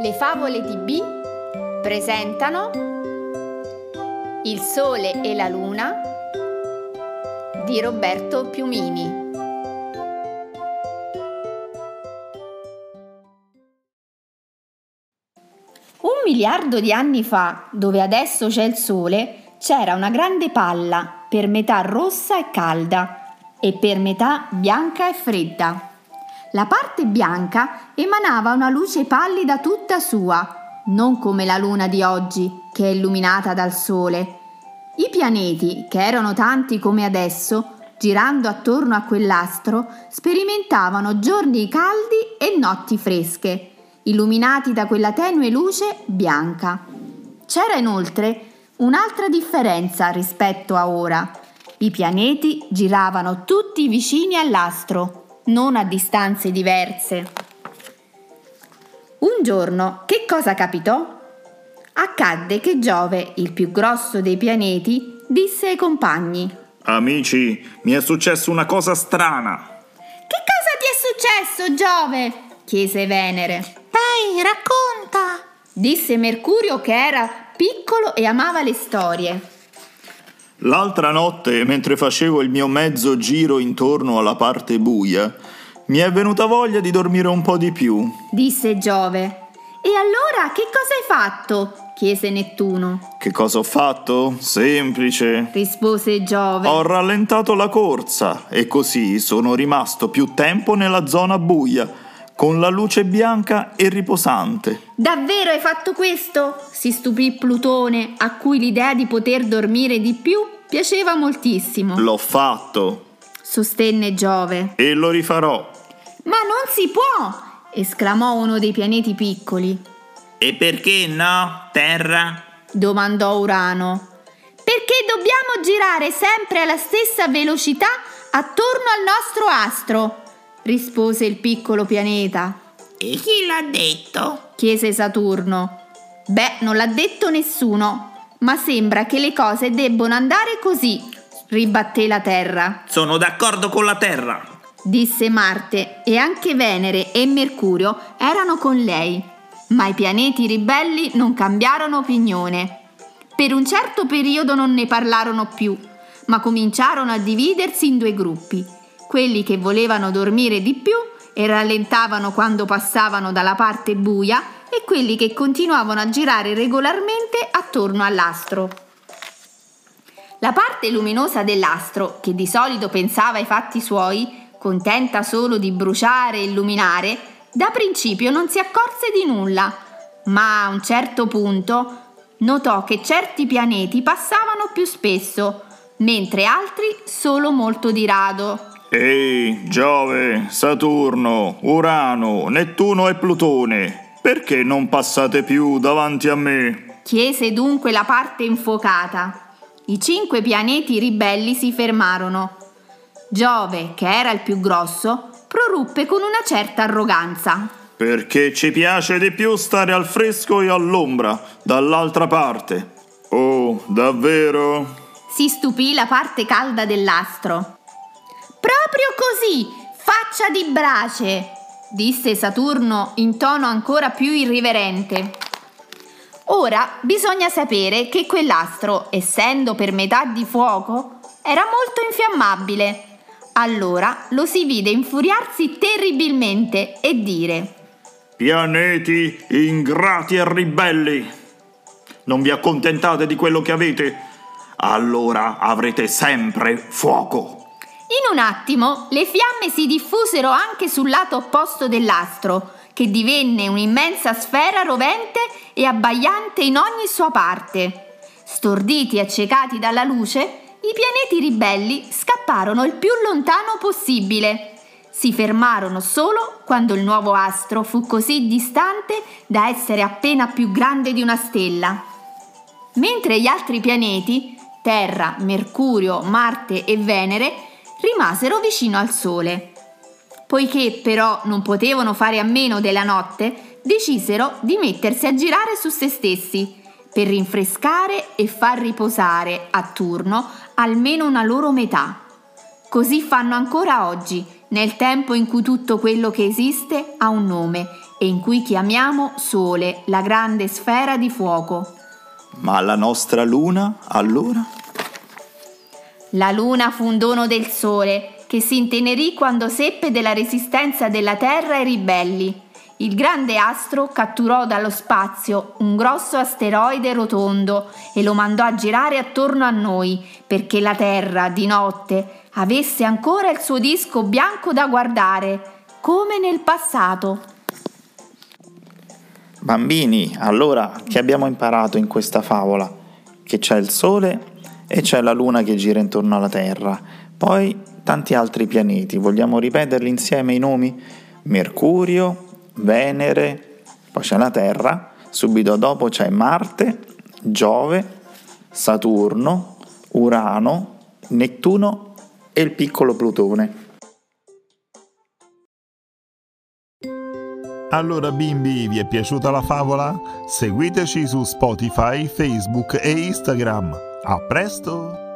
Le favole di B presentano Il sole e la luna di Roberto Piumini. Un miliardo di anni fa, dove adesso c'è il sole, c'era una grande palla, per metà rossa e calda e per metà bianca e fredda. La parte bianca emanava una luce pallida tutta sua, non come la luna di oggi, che è illuminata dal sole. I pianeti, che erano tanti come adesso, girando attorno a quell'astro, sperimentavano giorni caldi e notti fresche, illuminati da quella tenue luce bianca. C'era inoltre un'altra differenza rispetto a ora. I pianeti giravano tutti vicini all'astro, non a distanze diverse. Un giorno, che cosa capitò? Accadde che Giove, il più grosso dei pianeti, disse ai compagni: Amici, mi è successo una cosa strana. Che cosa ti è successo, Giove? chiese Venere. Dai, racconta! disse Mercurio che era piccolo e amava le storie. L'altra notte, mentre facevo il mio mezzo giro intorno alla parte buia, mi è venuta voglia di dormire un po' di più. Disse Giove. E allora che cosa hai fatto? chiese Nettuno. Che cosa ho fatto? Semplice. Rispose Giove. Ho rallentato la corsa e così sono rimasto più tempo nella zona buia, con la luce bianca e riposante. Davvero hai fatto questo? si stupì Plutone, a cui l'idea di poter dormire di più piaceva moltissimo. L'ho fatto. Sostenne Giove. E lo rifarò. Ma non si può! esclamò uno dei pianeti piccoli. E perché no, Terra? domandò Urano. Perché dobbiamo girare sempre alla stessa velocità attorno al nostro astro, rispose il piccolo pianeta. E chi l'ha detto? chiese Saturno. Beh, non l'ha detto nessuno, ma sembra che le cose debbono andare così, ribatté la Terra. Sono d'accordo con la Terra, disse Marte, e anche Venere e Mercurio erano con lei. Ma i pianeti ribelli non cambiarono opinione. Per un certo periodo non ne parlarono più, ma cominciarono a dividersi in due gruppi. Quelli che volevano dormire di più e rallentavano quando passavano dalla parte buia e quelli che continuavano a girare regolarmente attorno all'astro. La parte luminosa dell'astro, che di solito pensava ai fatti suoi, contenta solo di bruciare e illuminare, da principio non si accorse di nulla, ma a un certo punto notò che certi pianeti passavano più spesso, mentre altri solo molto di rado. Ehi, Giove, Saturno, Urano, Nettuno e Plutone, perché non passate più davanti a me? chiese dunque la parte infuocata. I cinque pianeti ribelli si fermarono. Giove, che era il più grosso, proruppe con una certa arroganza. Perché ci piace di più stare al fresco e all'ombra, dall'altra parte. Oh, davvero? Si stupì la parte calda dell'astro. Proprio così, faccia di brace, disse Saturno in tono ancora più irriverente. Ora bisogna sapere che quell'astro, essendo per metà di fuoco, era molto infiammabile. Allora lo si vide infuriarsi terribilmente e dire Pianeti ingrati e ribelli! Non vi accontentate di quello che avete? Allora avrete sempre fuoco. In un attimo le fiamme si diffusero anche sul lato opposto dell'astro, che divenne un'immensa sfera rovente e abbagliante in ogni sua parte. Storditi e accecati dalla luce, i pianeti ribelli scapparono il più lontano possibile. Si fermarono solo quando il nuovo astro fu così distante da essere appena più grande di una stella. Mentre gli altri pianeti, Terra, Mercurio, Marte e Venere, rimasero vicino al Sole. Poiché però non potevano fare a meno della notte, decisero di mettersi a girare su se stessi per rinfrescare e far riposare a turno almeno una loro metà. Così fanno ancora oggi, nel tempo in cui tutto quello che esiste ha un nome e in cui chiamiamo Sole, la grande sfera di fuoco. Ma la nostra luna, allora? La luna fu un dono del Sole, che si intenerì quando seppe della resistenza della Terra ai ribelli. Il grande astro catturò dallo spazio un grosso asteroide rotondo e lo mandò a girare attorno a noi perché la Terra di notte avesse ancora il suo disco bianco da guardare, come nel passato. Bambini, allora che abbiamo imparato in questa favola? Che c'è il Sole e c'è la Luna che gira intorno alla Terra, poi tanti altri pianeti. Vogliamo ripeterli insieme i nomi? Mercurio, Venere, poi c'è la Terra, subito dopo c'è Marte, Giove, Saturno, Urano, Nettuno e il piccolo Plutone. Allora bimbi, vi è piaciuta la favola? Seguiteci su Spotify, Facebook e Instagram. A presto!